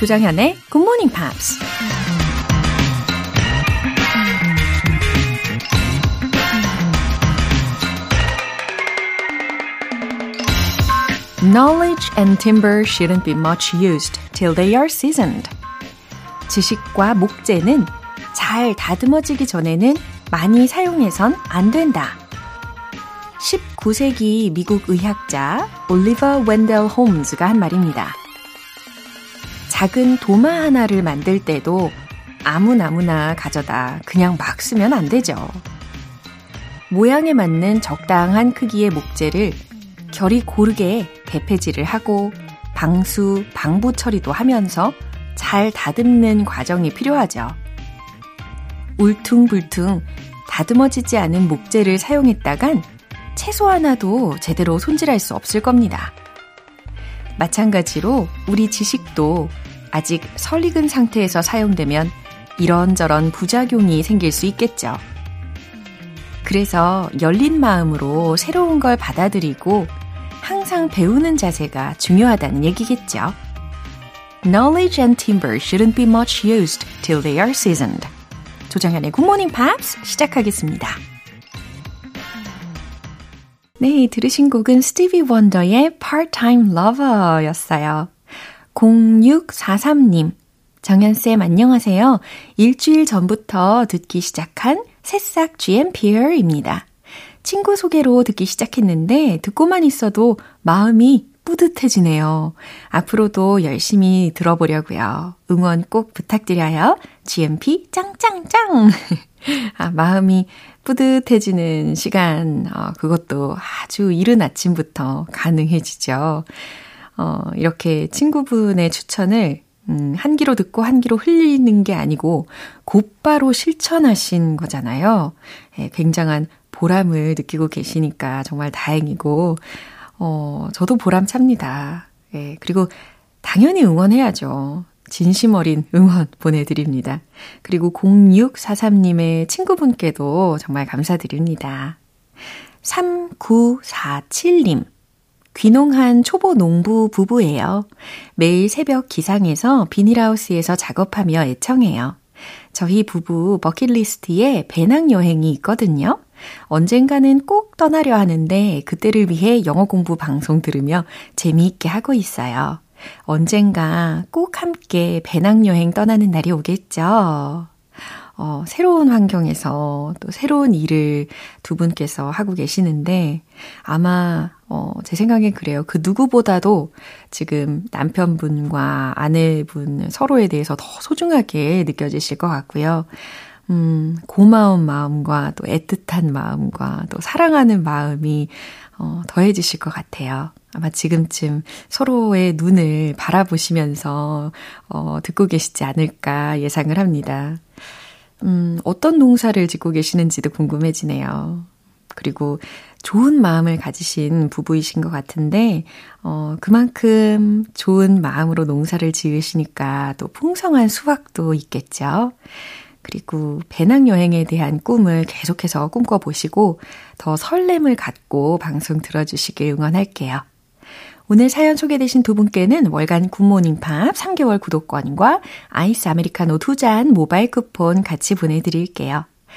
조장현의 Good Morning Pops. Knowledge and timber shouldn't be much used till they are seasoned. 지식과 목재는 잘 다듬어지기 전에는 많이 사용해선 안 된다. 19세기 미국 의학자 올리버 웬델 홈즈가 한 말입니다. 작은 도마 하나를 만들 때도 아무나무나 가져다 그냥 막 쓰면 안 되죠. 모양에 맞는 적당한 크기의 목재를 결이 고르게 대패질을 하고 방수, 방부 처리도 하면서 잘 다듬는 과정이 필요하죠. 울퉁불퉁 다듬어지지 않은 목재를 사용했다간 채소 하나도 제대로 손질할 수 없을 겁니다. 마찬가지로 우리 지식도 아직 설익은 상태에서 사용되면 이런저런 부작용이 생길 수 있겠죠. 그래서 열린 마음으로 새로운 걸 받아들이고 항상 배우는 자세가 중요하다는 얘기겠죠. Knowledge and timber shouldn't be much used till they are seasoned. Good Morning Pops 시작하겠습니다. 네, 들으신 곡은 스티비 원더의 Part-Time Lover 였어요. 0643님, 정현쌤 안녕하세요. 일주일 전부터 듣기 시작한 새싹 GMPR입니다. 친구 소개로 듣기 시작했는데 듣고만 있어도 마음이 뿌듯해지네요. 앞으로도 열심히 들어보려고요. 응원 꼭 부탁드려요. GMP 짱짱짱! 아, 마음이 뿌듯해지는 시간, 어, 그것도 아주 이른 아침부터 가능해지죠. 어, 이렇게 친구분의 추천을 음, 한 귀로 듣고 한 귀로 흘리는 게 아니고 곧바로 실천하신 거잖아요. 예, 굉장한 보람을 느끼고 계시니까 정말 다행이고, 어, 저도 보람 찹니다. 예, 그리고 당연히 응원해야죠. 진심 어린 응원 보내드립니다. 그리고 0643님의 친구분께도 정말 감사드립니다. 3947님. 귀농한 초보 농부 부부예요. 매일 새벽 기상해서 비닐하우스에서 작업하며 애청해요. 저희 부부 버킷리스트에 배낭여행이 있거든요. 언젠가는 꼭 떠나려 하는데 그때를 위해 영어 공부 방송 들으며 재미있게 하고 있어요. 언젠가 꼭 함께 배낭여행 떠나는 날이 오겠죠. 어, 새로운 환경에서 또 새로운 일을 두 분께서 하고 계시는데 아마 어, 제 생각엔 그래요. 그 누구보다도 지금 남편분과 아내분 서로에 대해서 더 소중하게 느껴지실 것 같고요. 음, 고마운 마음과 또 애틋한 마음과 또 사랑하는 마음이 어, 더해지실 것 같아요. 아마 지금쯤 서로의 눈을 바라보시면서 어, 듣고 계시지 않을까 예상을 합니다. 음, 어떤 농사를 짓고 계시는지도 궁금해지네요. 그리고 좋은 마음을 가지신 부부이신 것 같은데, 어, 그만큼 좋은 마음으로 농사를 지으시니까 또 풍성한 수확도 있겠죠. 그리고 배낭여행에 대한 꿈을 계속해서 꿈꿔보시고 더 설렘을 갖고 방송 들어주시길 응원할게요. 오늘 사연 소개되신 두 분께는 월간 굿모닝 팝스 3개월 구독권과 아이스 아메리카노 두 잔 모바일 쿠폰 같이 보내드릴게요.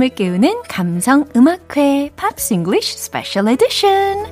웃음을 깨우는 감성 음악회 Pops English Special Edition.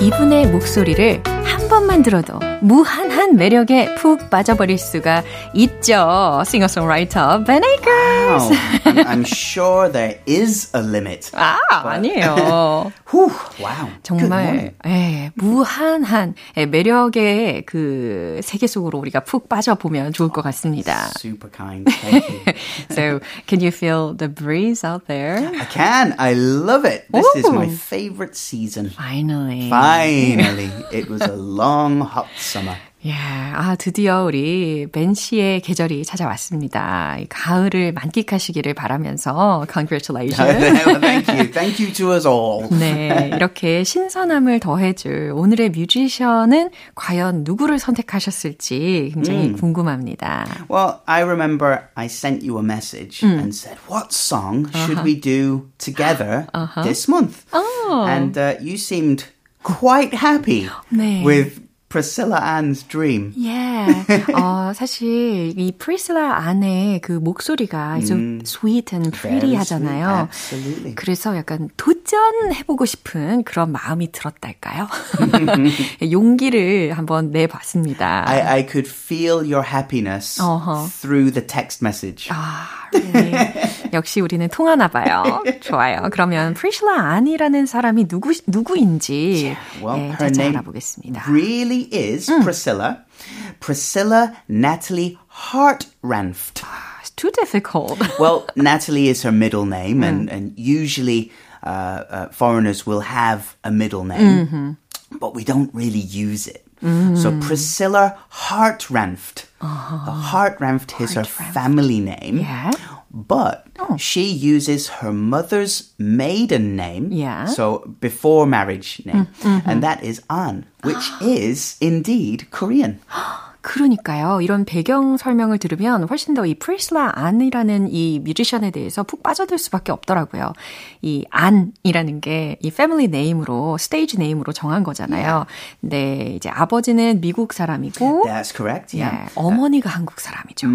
이분의 목소리를 한 번만 들어도 무한한 매력에 푹 빠져버릴 수가 있죠. 싱어송라이터 Ben Akers. Wow. I'm sure there is a limit. 아, 아니에요. Whew, wow. 정말. 예, 무한한 예, 매력의 그 세계 속으로 우리가 푹 빠져 보면 좋을 것 같습니다. Super kind. Thank you. So, can you feel the breeze out there? I can. I love it. This is my Ooh. favorite season. Finally. Finally. It was a long, hot summer. 예, 아, 드디어 우리 벤 씨의 계절이 찾아왔습니다. 이 가을을 만끽하시기를 바라면서, congratulations. thank you. Thank you to us all. 네, 이렇게 신선함을 더해줄 오늘의 뮤지션은 과연 누구를 선택하셨을지 굉장히 궁금합니다. Well, I remember I sent you a message and said, What song should we do together this month? And uh, you seemed quite happy 네. with Priscilla Ann's dream. 예. 어, 사실 이 프리슬라 안에 그 목소리가 좀 sweet and pretty 하잖아요. absolutely. 그래서 약간 도전해보고 싶은 그런 마음이 들었달까요? 용기를 한번 내봤습니다. I, I could feel your happiness Uh-huh. through the text message. 아, 네. 역시 우리는 통하나 봐요. 좋아요. 그러면 프리슬라 안이라는 사람이 누구 누구인지 Well, 예, her 자세히 name 알아보겠습니다. really is Priscilla. Priscilla Natalie Hartranft. It's too difficult. Well, Natalie is her middle name, and, and usually uh, uh, foreigners will have a middle name, but we don't really use it. So Priscilla Hartranft. Hartranft is her family name. Yeah. But oh. she uses her mother's maiden name, Yeah. so before marriage name, mm, mm-hmm. and that is Ahn, which is indeed Korean. 그러니까요. 이런 배경 설명을 들으면 훨씬 더 이 프리실라 안이라는 이 뮤지션에 대해서 푹 빠져들 수밖에 없더라고요. 이 안이라는 게 이 family name으로 stage name으로 정한 거잖아요. 근데 이제 아버지는 미국 사람이고 That's correct. 예, Yeah. 어머니가 한국 사람이죠.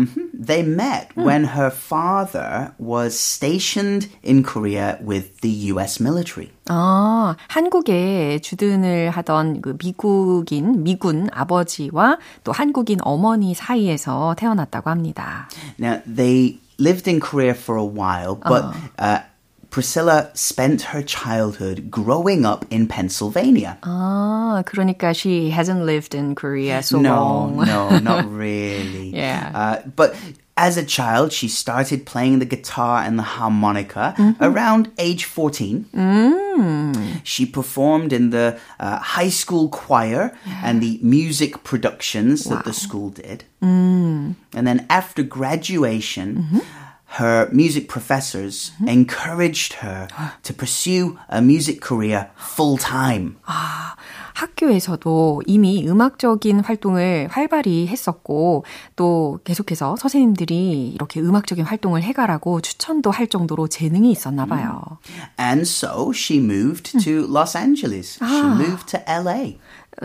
They met when her father was stationed in Korea with the US military. 아, 한국에 주둔을 하던 그 미국인, 미군 아버지와 또 한국인 어머니 사이에서 태어났다고 합니다. Now, they lived in Korea for a while, but uh, Priscilla spent her childhood growing up in Pennsylvania. 아, 그러니까 she hasn't lived in Korea so no, long. no, not really. Yeah. Uh, but as a child, she started playing the guitar and the harmonica mm-hmm. around age 14. Mm. She performed in the uh, high school choir and the music productions that the school did. Mm. And then after graduation, mm-hmm. her music professors mm-hmm. encouraged her to pursue a music career full time. Ah, 학교에서도 이미 음악적인 활동을 활발히 했었고 또 계속해서 선생님들이 이렇게 음악적인 활동을 해가라고 추천도 할 정도로 재능이 있었나 봐요. And so she moved to Los Angeles. She moved to LA.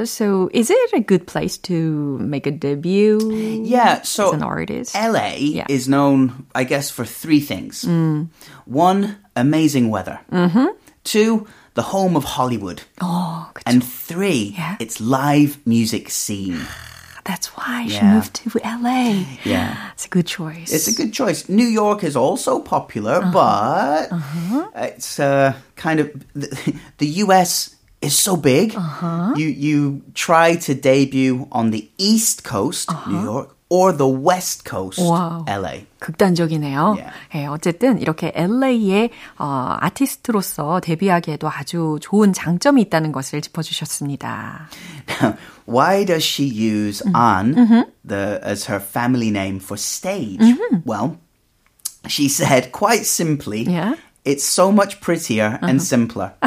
So, is it a good place to make a debut? Yeah, so as an artist. LA Yeah. is known, I guess, for three things. One, amazing weather. Two, the home of Hollywood. Oh, And three, yeah. its live music scene. That's why she yeah. moved to LA. Yeah. It's a good choice. It's a good choice. New York is also popular, uh-huh. but uh-huh. it's uh, kind of the, the US is so big. Uh-huh. You you try to debut on the East Coast, New uh-huh. York, or the West Coast, Wow. LA. 극단적이네요. Yeah. 예, 어쨌든 이렇게 LA의 어, 아티스트로서 데뷔하기에도 아주 좋은 장점이 있다는 것을 짚어주셨습니다. Why does she use An the as her family name for stage? Well, she said quite simply, Yeah. it's so much prettier and simpler.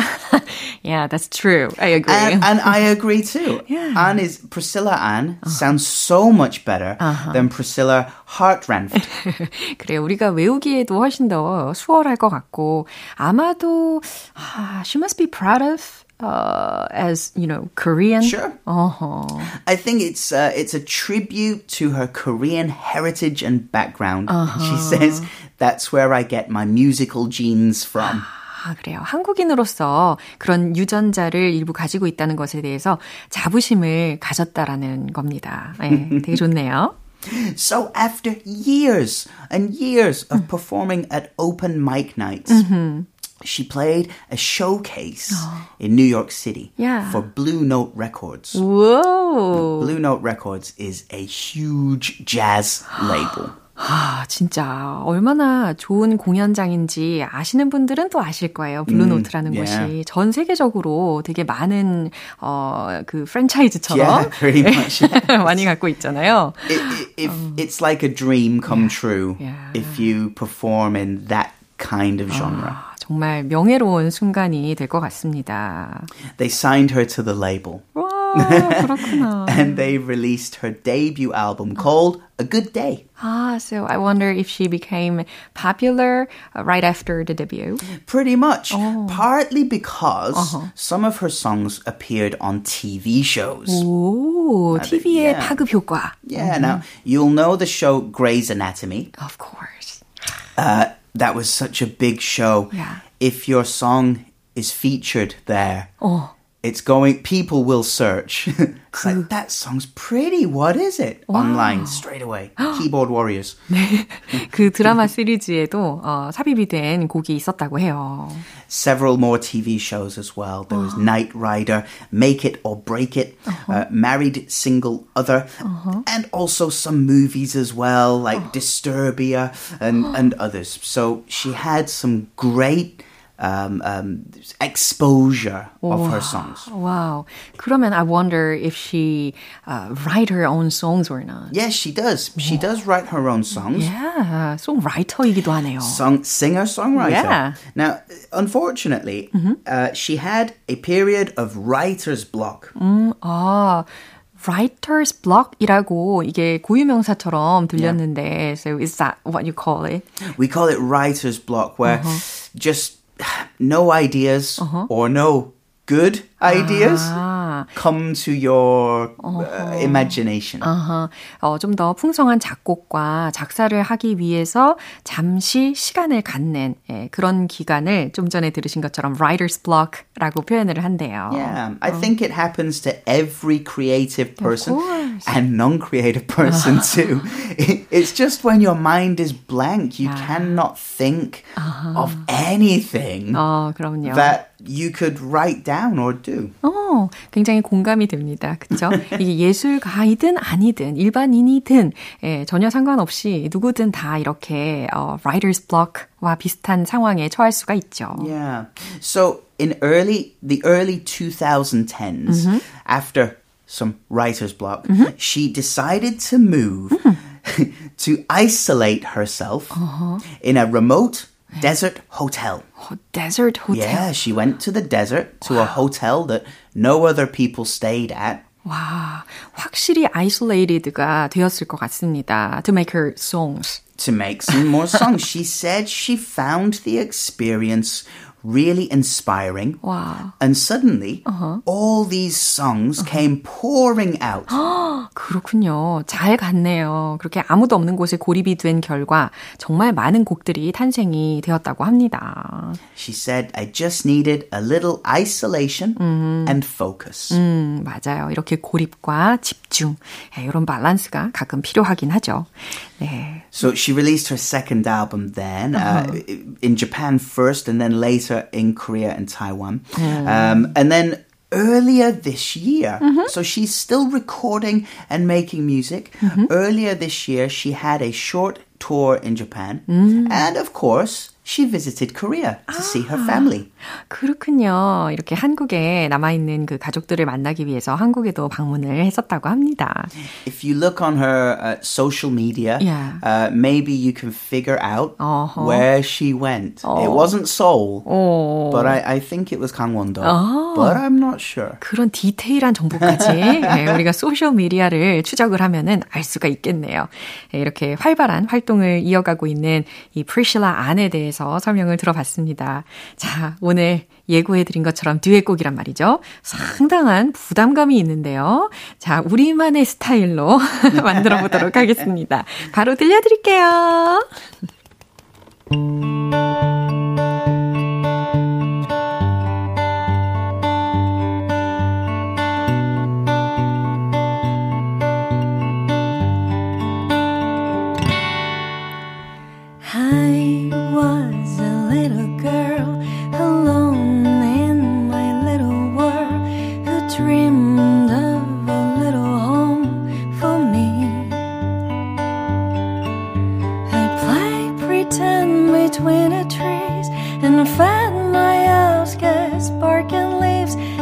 Yeah, that's true. I agree. And, and I agree too. Anne is Priscilla Anne sounds so much better than Priscilla Hartranft. 그래요. 우리가 외우기에도 훨씬 더 수월할 것 같고 아마도 아, she must be proud of uh, as you know Korean. Sure. 어허. I think it's uh, it's a tribute to her Korean heritage and background. She says that's where I get my musical genes from. 아, 그래요. 한국인으로서 그런 유전자를 일부 가지고 있다는 것에 대해서 자부심을 가졌다라는 겁니다. 네, 되게 좋네요. So after years and years of performing at open mic nights, mm-hmm. she played a showcase oh. in New York City yeah. for Blue Note Records. Whoa. Blue Note Records is a huge jazz label. 아, 진짜 얼마나 좋은 공연장인지 아시는 분들은 또 아실 거예요. 블루노트라는 mm, yeah. 곳이 전 세계적으로 되게 많은 어, 그 프랜차이즈처럼 yeah, pretty much. 많이 갖고 있잖아요. It, it, um, it's like a dream come true yeah. if you perform in that kind of genre. 아, 정말 명예로운 순간이 될 것 같습니다. They signed her to the label. 와, 그렇구나. and they released her debut album called A Good Day. Ah, so I wonder if she became popular right after the debut. Pretty much. Oh. Partly because uh-huh. some of her songs appeared on TV shows. 오, TV의 yeah. 파급 효과. Yeah, mm-hmm. now you'll know the show Grey's Anatomy. Of course. Uh, that was such a big show. Yeah. If your song is featured there, oh. it's going, people will search. it's like, that song's pretty. What is it? Wow. Online, straight away. Keyboard Warriors. 네. 그 드라마 시리즈에도 어, 삽입이 된 곡이 있었다고 해요. Several more TV shows as well. There was Knight Rider, Make It or Break It, uh-huh. uh, Married Single Other, uh-huh. and also some movies as well, like Disturbia and, and others. So she had some great um, um, exposure of wow. her songs. Wow. 그러면 I wonder if she uh, write her own songs or not. Yes, she does. She does write her own songs. Yeah, songwriter이기도 하네요. Song singer songwriter. Yeah. Now, unfortunately, mm-hmm. uh, she had a period of writer's block. 음, 아. writer's block이라고 이게 고유명사처럼 들렸는데, yeah. so is that what you call it? We call it writer's block, where uh-huh. just no ideas uh-huh. or no good ideas 아. come to your uh, imagination. Uh-huh. 어, 좀 더 풍성한 작곡과 작사를 하기 위해서 잠시 시간을 갖는 예, 그런 기간을 좀 전에 들으신 것처럼 writer's block라고 표현을 한대요. Yeah, I think it happens to every creative person and non-creative person too. it's just when your mind is blank, you yeah. cannot think uh-huh. of anything 어, 그럼요. that you could write down or do. 어, 굉장히 공감이 됩니다. 그렇죠? 이게 예술가이든 아니든 일반인이든 예, 전혀 상관없이 누구든 다 이렇게 어, writer's block와 비슷한 상황에 처할 수가 있죠. Yeah. So in early the early 2010s mm-hmm. after some writer's block, mm-hmm. she decided to move mm. to isolate herself uh-huh. in a remote desert hotel. Oh, desert hotel. Yeah, she went to the desert to wow. a hotel that no other people stayed at. 와, 확실히 isolated가 되었을 것 같습니다. To make her songs. To make some more songs. she said she found the experience really inspiring. Wow. And suddenly, uh-huh. all these songs uh-huh. came pouring out. 그렇군요. 잘 갔네요. 그렇게 아무도 없는 곳에 고립이 된 결과 정말 많은 곡들이 탄생이 되었다고 합니다. She said, I just needed a little isolation 음. and focus. 음, 맞아요. 이렇게 고립과 집중, 이런 밸런스가 가끔 필요하긴 하죠. 네. So she released her second album then, uh-huh. uh, in Japan first and then later in Korea and Taiwan. Mm. Um, and then earlier this year. Mm-hmm. So she's still recording and making music. Mm-hmm. Earlier this year, she had a short tour in Japan. Mm. And of course, she visited Korea to 아, see her family. 그렇군요. 이렇게 한국에 남아 있는 그 가족들을 만나기 위해서 한국에도 방문을 했었다고 합니다. If you look on her uh, social media, yeah. uh, maybe you can figure out uh-huh. where she went. 어. It wasn't Seoul, 어. but I, I think it was Gangwon-do. 아. But I'm not sure. 그런 디테일한 정보까지 네, 우리가 소셜 미디어를 추적을 하면은 알 수가 있겠네요. 네, 이렇게 활발한 활동을 이어가고 있는 이 프리실라 안에 대해서 대해서 설명을 들어봤습니다. 자, 오늘 예고해드린 것처럼 듀엣곡이란 말이죠. 상당한 부담감이 있는데요. 자, 우리만의 스타일로 만들어 보도록 하겠습니다. 바로 들려드릴게요.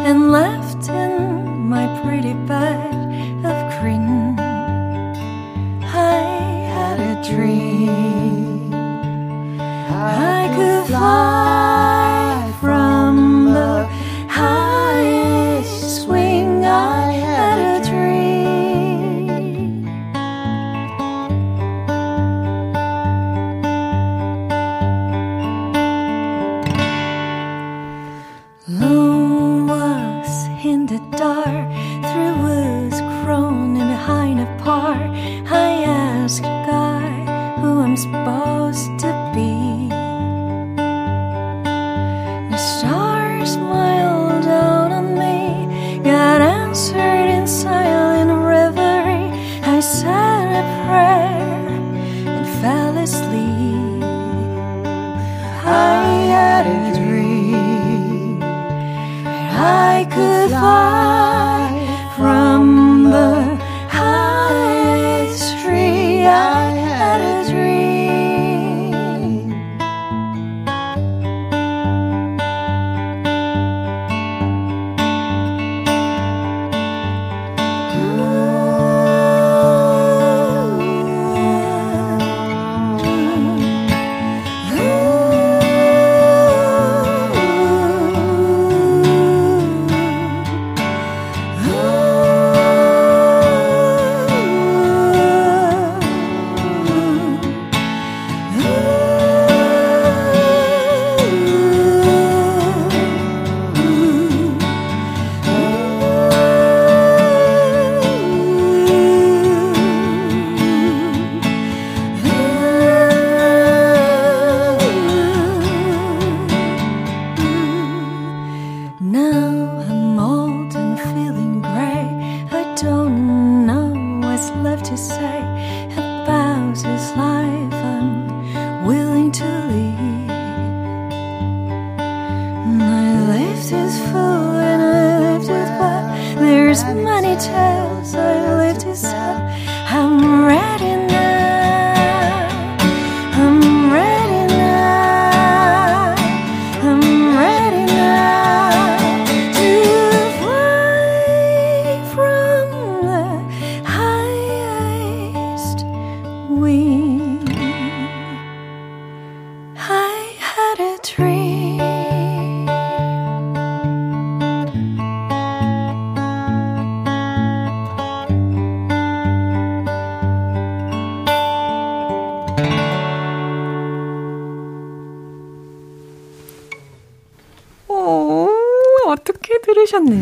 and left.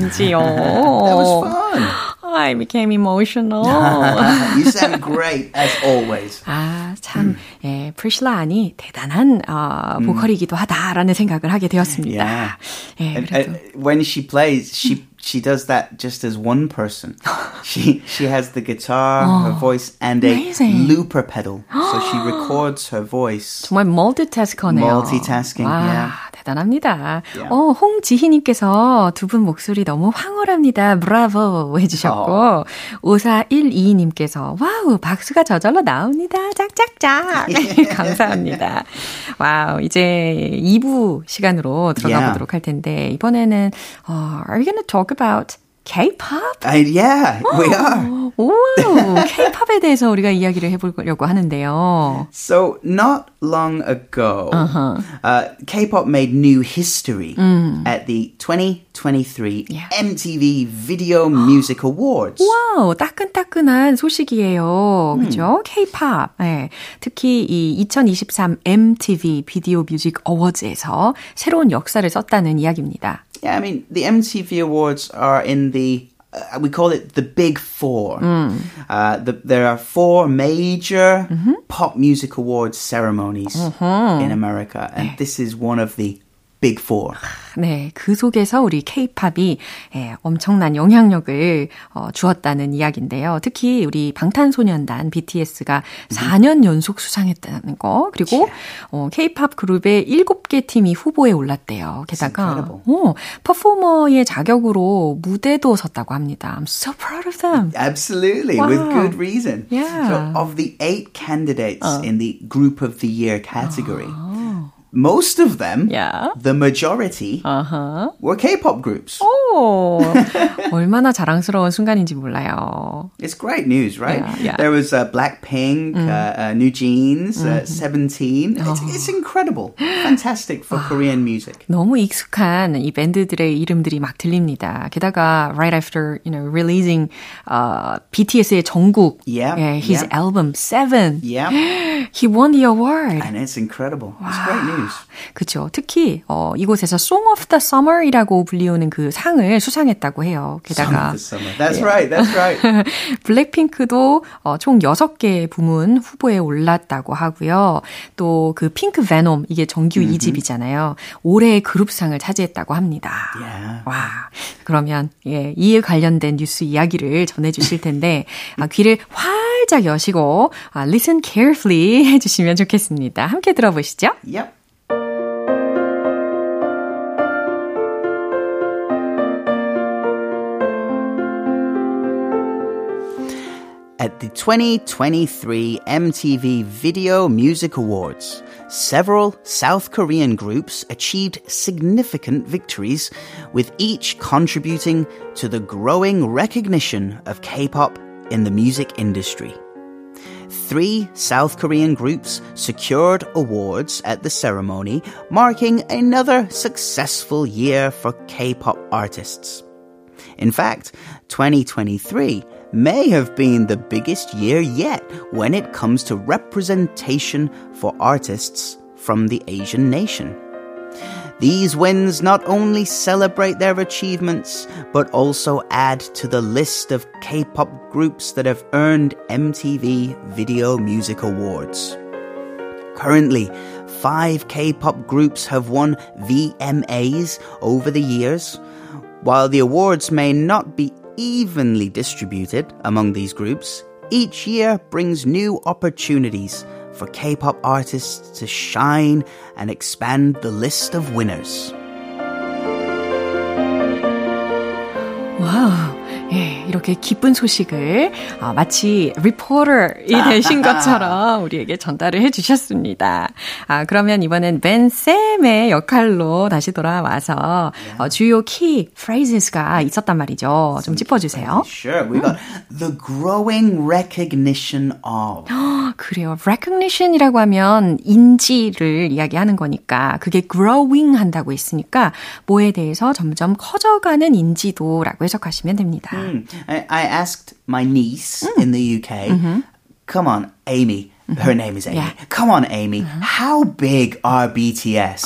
들으셨는지요? That was fun. I became emotional. you sound great as always. 아, 참, 예, 프리실라 안이 대단한, 어, 보컬이기도 하다라는 생각을 하게 되었습니다. Yeah. 예, And, 그래도. uh, when she plays, she she does that just as one person. she she has the guitar, her voice, and a amazing. looper pedal. so she records her voice. 정말 멀티태스커네요. Multitasking, 와, yeah. 대단합니다. Yeah. 어, 홍지희님께서 두 분 목소리 너무 황홀합니다. 브라보 해주셨고, 어. 5412님께서 wow, 박수가 저절로 나옵니다. 짝짝짝. 감사합니다. Wow, 이제 2부 시간으로 들어가 Yeah. 보도록 할 텐데, 이번에는, 어, are you gonna talk about K-pop? Uh, yeah, we are. 오, K-팝에 대해서 우리가 이야기를 해보려고 하는데요. So not long ago, Uh-huh. uh, K-pop made new history at the 2023 Mm. Yeah. MTV Video Music Awards. 와우, 따끈따끈한 소식이에요. 그죠? K-pop. 예. 특히 이 2023 MTV 비디오 뮤직 어워즈에서 새로운 역사를 썼다는 이야기입니다. Yeah, I mean, the MTV Awards are in the, uh, we call it the Big Four. Uh, the, there are four major pop music awards ceremonies in America, and this is one of the Big Four. 네, 그 속에서 우리 K-팝이 예, 엄청난 영향력을 어, 주었다는 이야기인데요. 특히 우리 방탄소년단 BTS가 4년 연속 수상했다는 거, 그리고 어, K-팝 그룹의 7개 팀이 후보에 올랐대요. 게다가. 어, 퍼포머의 자격으로 무대도 섰다고 합니다. I'm so proud of them. Absolutely, with Wow. good reason. Yeah. So, of the eight candidates in the Group of the Year category, most of them, Yeah. the majority, Uh-huh. were K-pop groups. 오, 얼마나 자랑스러운 순간인지 몰라요. It's great news, right? Yeah, yeah. There was uh, Blackpink, uh, uh, New Jeans, uh, Seventeen. It's, it's incredible, fantastic for Korean music. 너무 익숙한 이 밴드들의 이름들이 막 들립니다. 게다가 right after you know releasing uh, BTS의 정국, Yeah, 예, his yeah. album Seven, Yeah, he won the award. and it's incredible. It's great news. 그죠. 특히 어, 이곳에서 Song of the Summer이라고 불리우는 그 상을 수상했다고 해요. 게다가 That's right, that's right. 블랙핑크도 어, 총 6개 부문 후보에 올랐다고 하고요. 또 그 핑크 베놈 이게 정규 mm-hmm. 2집이잖아요. 올해의 그룹상을 차지했다고 합니다. Yeah. 와. 그러면 예, 이에 관련된 뉴스 이야기를 전해 주실 텐데 아, 귀를 활짝 여시고 아, listen carefully 해 주시면 좋겠습니다. 함께 들어보시죠. Yep. At the 2023 MTV Video Music Awards, several South Korean groups achieved significant victories, with each contributing to the growing recognition of K-pop in the music industry. Three South Korean groups secured awards at the ceremony, marking another successful year for K-pop artists. In fact, 2023 may have been the biggest year yet when it comes to representation for artists from the Asian nation. These wins not only celebrate their achievements, but also add to the list of K-pop groups that have earned MTV Video Music Awards. Currently, five K-pop groups have won VMAs over the years. While the awards may not be evenly distributed among these groups, each year brings new opportunities for K-pop artists to shine and expand the list of winners. Wow. 예, 이렇게 기쁜 소식을 어, 마치 리포터이 되신 것처럼 우리에게 전달을 해주셨습니다. 아, 그러면 이번엔 벤 쌤의 역할로 다시 돌아와서 어, 주요 키 프레이즈가 있었단 말이죠. 좀 짚어주세요. Sure, we got the growing recognition of. 그래요. recognition이라고 하면 인지를 이야기하는 거니까 그게 growing 한다고 했으니까 뭐에 대해서 점점 커져가는 인지도라고 해석하시면 됩니다. Mm. I, I, asked my niece mm. in the UK, mm-hmm. come on, Amy. Mm-hmm. Her name is Amy. Yeah. Come on, Amy. Mm-hmm. How big are BTS?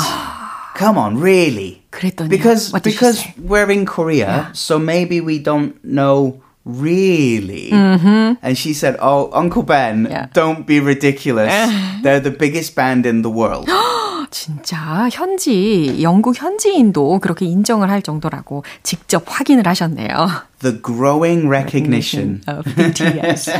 come on, really? 그랬더니 because because we're in Korea, yeah. so maybe we don't know really? Mm-hmm. And she said, Oh, Uncle Ben, yeah. don't be ridiculous. They're the biggest band in the world. 진짜 현지 영국 현지인도 그렇게 인정을 할 정도라고 직접 확인을 하셨네요. The growing recognition, recognition of BTS.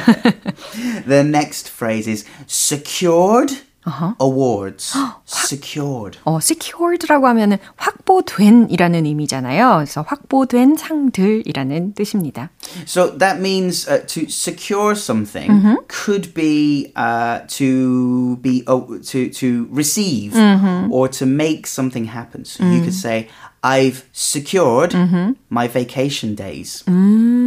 the next phrase is secured uh-huh. awards. secured. 어, secured라고 하면은 확보된이라는 의미잖아요. 그래서 확보된 상들이라는 뜻입니다. So that means uh, to secure something mm-hmm. could be uh, to be oh, to to receive mm-hmm. or to make something happen. So mm. you could say I've secured mm-hmm. my vacation days. 음,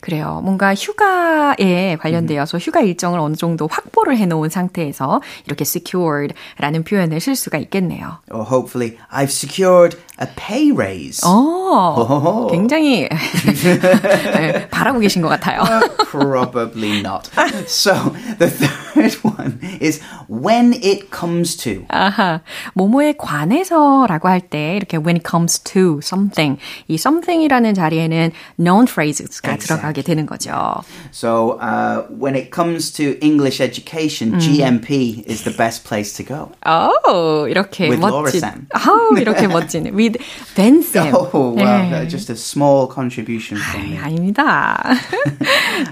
그래요. 뭔가 휴가에 관련되어서 휴가 일정을 어느 정도 확보를 해놓은 상태에서 이렇게 secured라는 표현을 쓸 수가 있겠네요. Or hopefully, I've secured a pay raise. 오, 굉장히 바라고 계신 것 같아요. Probably not. So the third one is when it comes to. 아하, 뭐뭐에 관해서라고 할 때 이렇게 when it comes to something 이 something이라는 자리에는 known phrases가 exactly. 들어가게 되는 거죠. So uh, when it comes to English education, 음. GMP is the best place to go. Oh, 이렇게 With 멋진. Laura Sam. Oh, 이렇게 멋진. With Ben Sam. Oh, wow. 네. Just a small contribution from me. 아닙니다.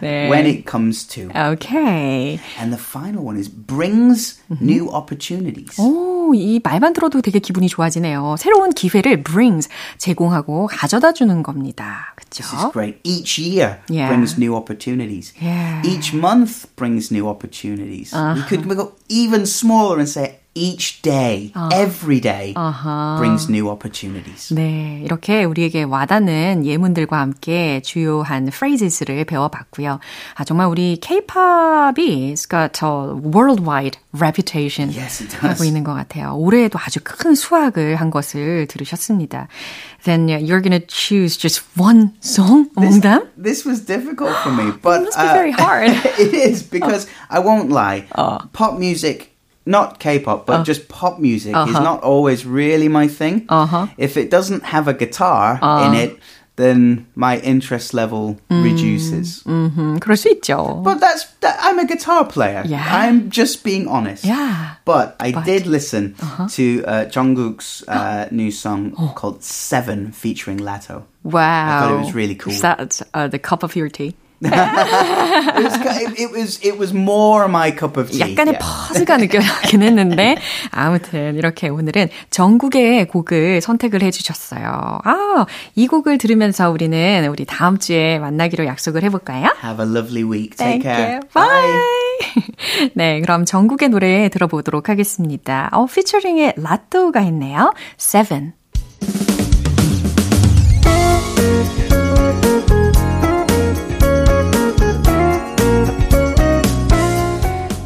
네. When it comes to. Okay. And the final one is brings mm-hmm. new opportunities. 오, 이 말만 들어도 되게 기분이 좋아지네요. 새로운 기회를 brings 제공하고 가져다 주는 겁니다. 그렇죠? This is great. Each year yeah. brings new opportunities. Yeah. Each month brings new opportunities. Uh-huh. We could go even smaller and say each day, uh, every day uh-huh. brings new opportunities. 네, 이렇게 우리에게 와닿는 예문들과 함께 주요한 phrases를 배워봤고요. 아, 정말 우리 K-팝이 it's got a worldwide reputation yes, it 하고 있는 것 같아요. 올해에도 아주 큰 수확을 한 것을 들으셨습니다. Then you're gonna choose just one song among this, them? This was difficult for me, but it must be uh, very hard. it is because I won't lie. Pop music not K-pop, but Uh. just pop music is Uh-huh. not always really my thing. Uh-huh. If it doesn't have a guitar Uh. in it, then my interest level reduces. 음, 그럴 수 있죠. But that's that, I'm a guitar player. Yeah. I'm just being honest. Yeah. But I But- did listen to uh, Jungkook's uh, new song called Seven featuring Lato. wow. thought it was really cool. Is that uh, the cup of your tea? It was, it, was it was more my cup of tea. 약간의. 퍼즈가 느껴지긴 했는데 아무튼 이렇게 오늘은 전국의 곡을 선택을 해주셨어요. 아, 이 곡을 들으면서 우리는 우리 다음 주에 만나기로 약속을 해볼까요? Have a lovely week. Take Thank care. you. Bye. 네, 그럼 전국의 노래 들어보도록 하겠습니다. 어, 피처링에 라또가 있네요. Seven.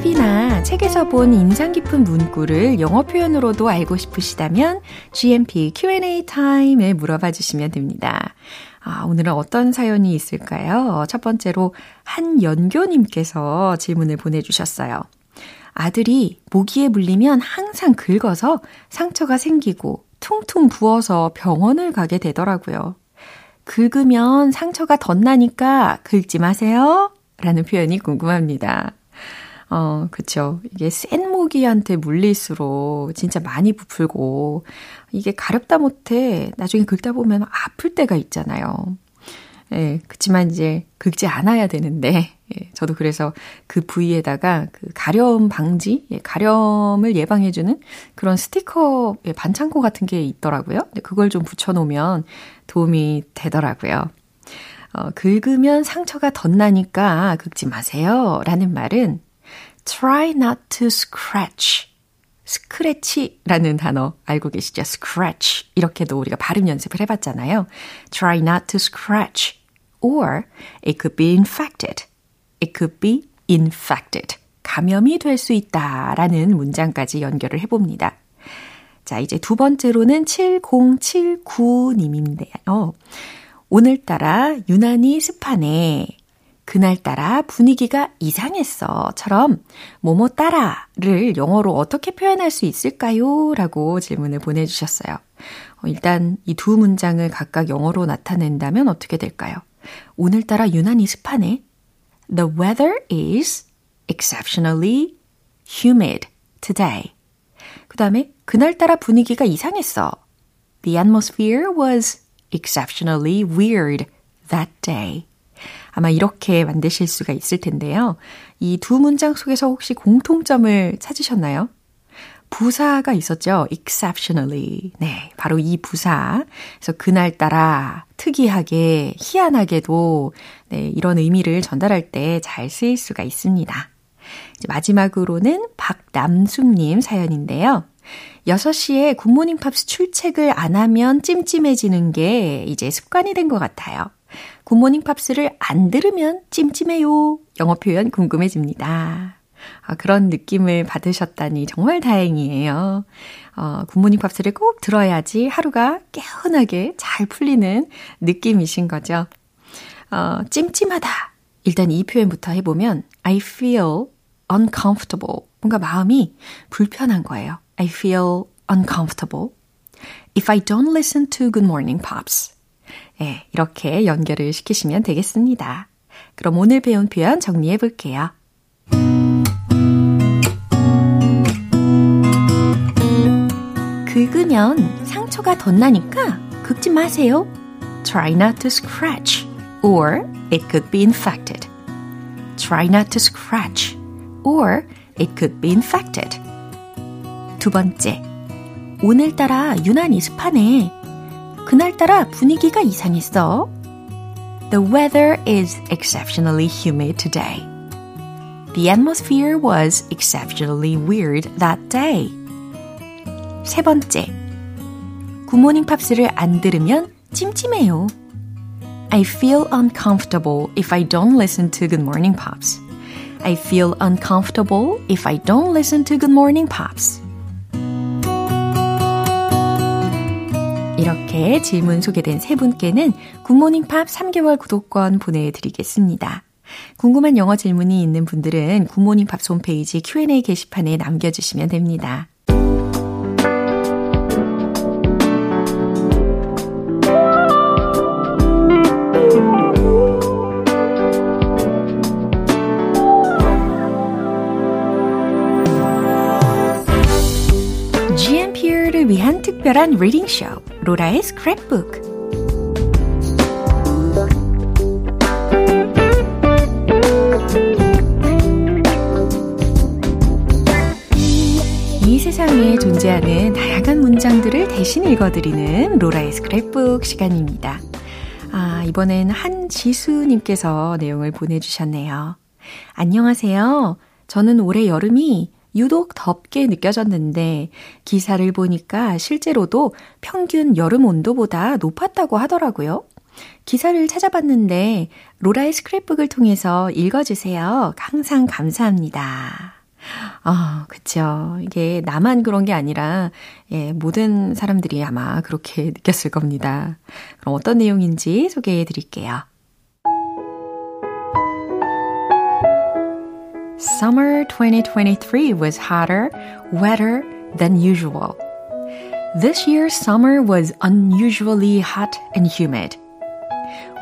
TV나 책에서 본 인상 깊은 문구를 영어 표현으로도 알고 싶으시다면 GMP Q&A 타임에 물어봐 주시면 됩니다. 아, 오늘은 어떤 사연이 있을까요? 첫 번째로 한연교님께서 질문을 보내주셨어요. 아들이 모기에 물리면 항상 긁어서 상처가 생기고 퉁퉁 부어서 병원을 가게 되더라고요. 긁으면 상처가 덧나니까 긁지 마세요. 라는 표현이 궁금합니다. 어, 그쵸. 이게 센 모기한테 물릴수록 진짜 많이 부풀고, 이게 가렵다 못해 나중에 긁다 보면 아플 때가 있잖아요. 예, 그치만 이제 긁지 않아야 되는데, 예, 저도 그래서 그 부위에다가 그 가려움 방지, 예, 가려움을 예방해주는 그런 스티커, 예, 반창고 같은 게 있더라고요. 근데 그걸 좀 붙여놓으면 도움이 되더라고요. 어, 긁으면 상처가 덧나니까 긁지 마세요. 라는 말은 try not to scratch. 스크래치라는 단어 알고 계시죠? scratch. 이렇게도 우리가 발음 연습을 해봤잖아요. try not to scratch. or it could be infected. it could be infected. 감염이 될 수 있다 라는 문장까지 연결을 해봅니다. 자, 이제 두 번째로는 7079님인데요. 오늘따라 유난히 습하네. 그날따라 분위기가 이상했어. 처럼 뭐뭐 따라를 영어로 어떻게 표현할 수 있을까요? 라고 질문을 보내주셨어요. 어, 일단 이 두 문장을 각각 영어로 나타낸다면 어떻게 될까요? 오늘따라 유난히 습하네. The weather is exceptionally humid today. 그 다음에 그날따라 분위기가 이상했어. The atmosphere was exceptionally weird that day. 아마 이렇게 만드실 수가 있을 텐데요. 이 두 문장 속에서 혹시 공통점을 찾으셨나요? 부사가 있었죠. exceptionally. 네, 바로 이 부사. 그래서 그날따라 특이하게, 희한하게도 네, 이런 의미를 전달할 때 잘 쓰일 수가 있습니다. 이제 마지막으로는 박남숙님 사연인데요. 6시에 굿모닝 팝스 출첵을 안 하면 찜찜해지는 게 이제 습관이 된 것 같아요. 굿모닝 팝스를 안 들으면 찜찜해요. 영어 표현 궁금해집니다. 아, 그런 느낌을 받으셨다니 정말 다행이에요. 어, 굿모닝 팝스를 꼭 들어야지 하루가 개운하게 잘 풀리는 느낌이신 거죠. 어, 찜찜하다. 일단 이 표현부터 해보면 I feel uncomfortable. 뭔가 마음이 불편한 거예요. I feel uncomfortable. If I don't listen to Good Morning Pops. 예, 이렇게 연결을 시키시면 되겠습니다. 그럼 오늘 배운 표현 정리해 볼게요. 긁으면 상처가 덧나니까 긁지 마세요. Try not to scratch or it could be infected. Try not to scratch or it could be infected. 두 번째, 오늘따라 유난히 습하네. 그날따라 분위기가 이상했어. The weather is exceptionally humid today. The atmosphere was exceptionally weird that day. 세 번째. 굿모닝 팝스를 안 들으면 찜찜해요. I feel uncomfortable if I don't listen to Good Morning Pops. I feel uncomfortable if I don't listen to Good Morning Pops. 이렇게 질문 소개된 세 분께는 굿모닝 팝스 3개월 구독권 보내드리겠습니다. 궁금한 영어 질문이 있는 분들은 굿모닝 팝스 홈페이지 Q&A 게시판에 남겨주시면 됩니다. 위한 특별한 reading 쇼 로라의 스크랩북 이 세상에 존재하는 다양한 문장들을 대신 읽어드리는 로라의 스크랩북 시간입니다. 아, 이번엔 한지수님께서 내용을 보내주셨네요. 안녕하세요. 저는 올해 여름이 유독 덥게 느껴졌는데 기사를 보니까 실제로도 평균 여름 온도보다 높았다고 하더라고요. 기사를 찾아봤는데 로라의 스크랩북을 통해서 읽어주세요. 항상 감사합니다. 아, 그쵸. 이게 나만 그런 게 아니라, 예, 모든 사람들이 아마 그렇게 느꼈을 겁니다. 그럼 어떤 내용인지 소개해 드릴게요. Summer 2023 was hotter, wetter than usual. This year's summer was unusually hot and humid,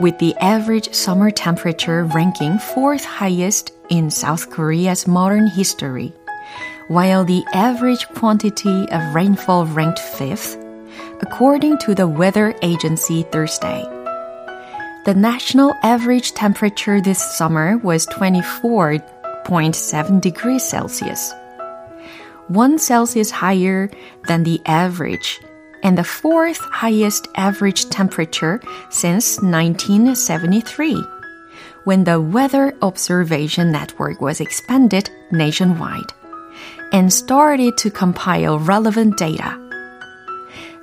with the average summer temperature ranking fourth highest in South Korea's modern history, while the average quantity of rainfall ranked fifth, according to the weather agency Thursday. The national average temperature this summer was 24 0.7 degrees Celsius. One Celsius higher than the average and the fourth highest average temperature since 1973, when the Weather Observation Network was expanded nationwide and started to compile relevant data.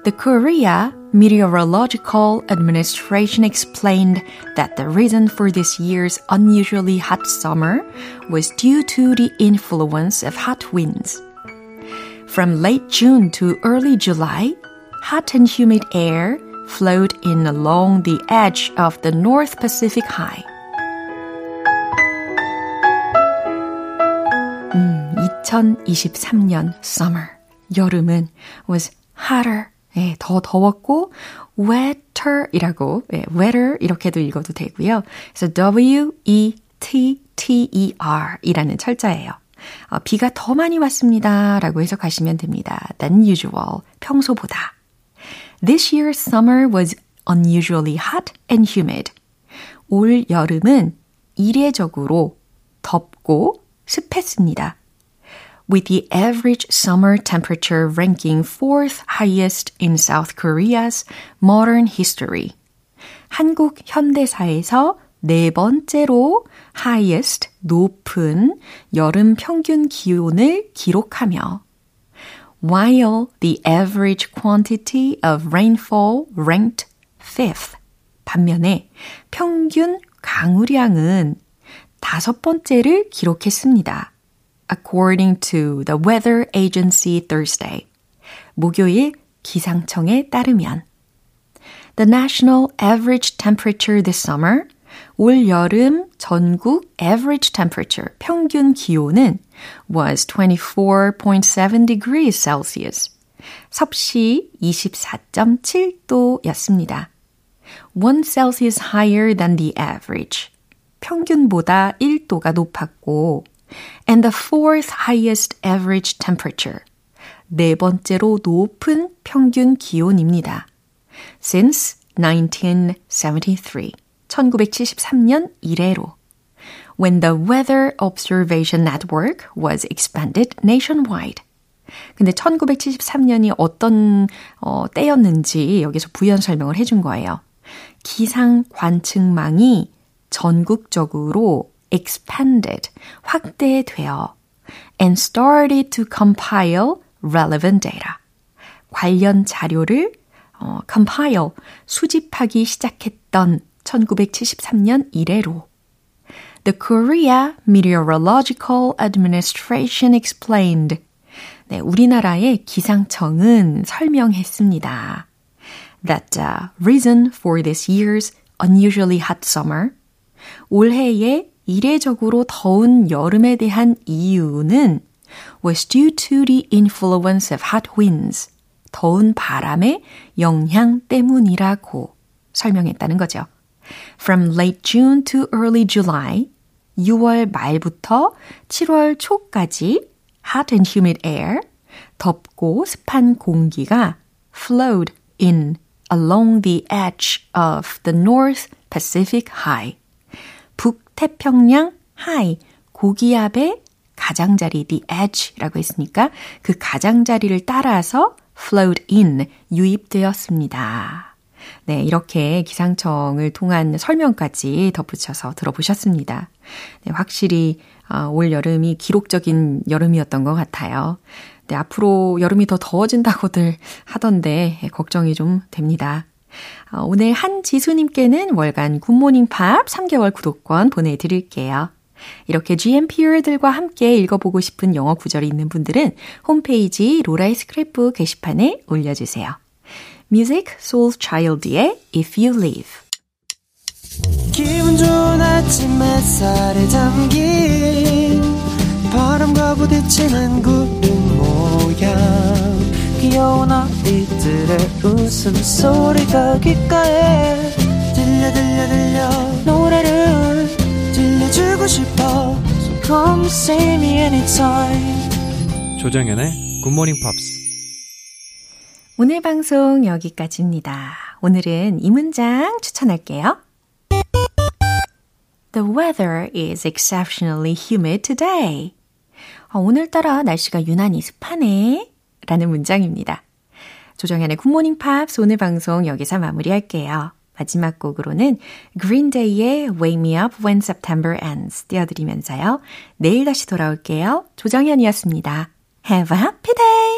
The Korea Meteorological Administration explained that the reason for this year's unusually hot summer was due to the influence of hot winds. From late June to early July, hot and humid air flowed in along the edge of the North Pacific High. 음, 2023년 summer, 여름은 was hotter 예, 더 더웠고 wetter,이라고 예, wetter 이렇게도 읽어도 되고요. 그래서 W-E-T-T-E-R 이라는 철자예요. 어, 비가 더 많이 왔습니다. 라고 해석하시면 됩니다. than usual, 평소보다. This year's summer was unusually hot and humid. 올 여름은 이례적으로 덥고 습했습니다. With the average summer temperature ranking fourth highest in South Korea's modern history. 한국 현대사에서 네 번째로 highest, 높은 여름 평균 기온을 기록하며 while the average quantity of rainfall ranked fifth. 반면에 평균 강우량은 다섯 번째를 기록했습니다. according to the weather agency Thursday. 목요일 기상청에 따르면 The national average temperature this summer 올 여름 전국 average temperature 평균 기온은 was 24.7 degrees Celsius. 섭씨 24.7도였습니다. 1 Celsius higher than the average. 평균보다 1도가 높았고 and the fourth highest average temperature. 네 번째로 높은 평균 기온입니다. Since 1973. 1973년 이래로. When the Weather Observation Network was expanded nationwide. 근데 1973년이 어떤 어, 때였는지 여기서 부연 설명을 해준 거예요. 기상 관측망이 전국적으로 expanded, 확대되어 and started to compile relevant data. 관련 자료를 어, compile, 수집하기 시작했던 1973년 이래로 The Korea Meteorological Administration explained. 네, 우리나라의 기상청은 설명했습니다. That the reason for this year's unusually hot summer 올해의 이례적으로 더운 여름에 대한 이유는 was due to the influence of hot winds. 더운 바람의 영향 때문이라고 설명했다는 거죠. From late June to early July, 6월 말부터 7월 초까지 hot and humid air, 덥고 습한 공기가 flowed in along the edge of the North Pacific High. 북태평양 high, 고기압의 가장자리, the edge라고 했으니까 그 가장자리를 따라서 flowed in, 유입되었습니다. 네, 이렇게 기상청을 통한 설명까지 덧붙여서 들어보셨습니다. 네, 확실히 어, 올 여름이 기록적인 여름이었던 것 같아요. 네, 앞으로 여름이 더 더워진다고들 하던데 걱정이 좀 됩니다. 어, 오늘 한지수님께는 월간 굿모닝 팝 3개월 구독권 보내드릴게요. 이렇게 GMPR들과 함께 읽어보고 싶은 영어 구절이 있는 분들은 홈페이지 로라의 스크랩북 게시판에 올려주세요. Music Soul Child의 If You Leave 기분 좋은 아침 햇살에 담긴 바람과 부딪히는 구름 모양 귀여운 아이들의 웃음소리가 귓가에 들려 들려 들려 노래를 들려주고 싶어 So come see me anytime 조정연의 굿모닝 팝스 오늘 방송 여기까지입니다. 오늘은 이 문장 추천할게요. The weather is exceptionally humid today. 어, 오늘따라 날씨가 유난히 습하네. 라는 문장입니다. 조정현의 굿모닝 팝스 오늘 방송 여기서 마무리할게요. 마지막 곡으로는 Green Day의 Wake Me Up When September Ends 띄워드리면서요. 내일 다시 돌아올게요. 조정현이었습니다. Have a happy day!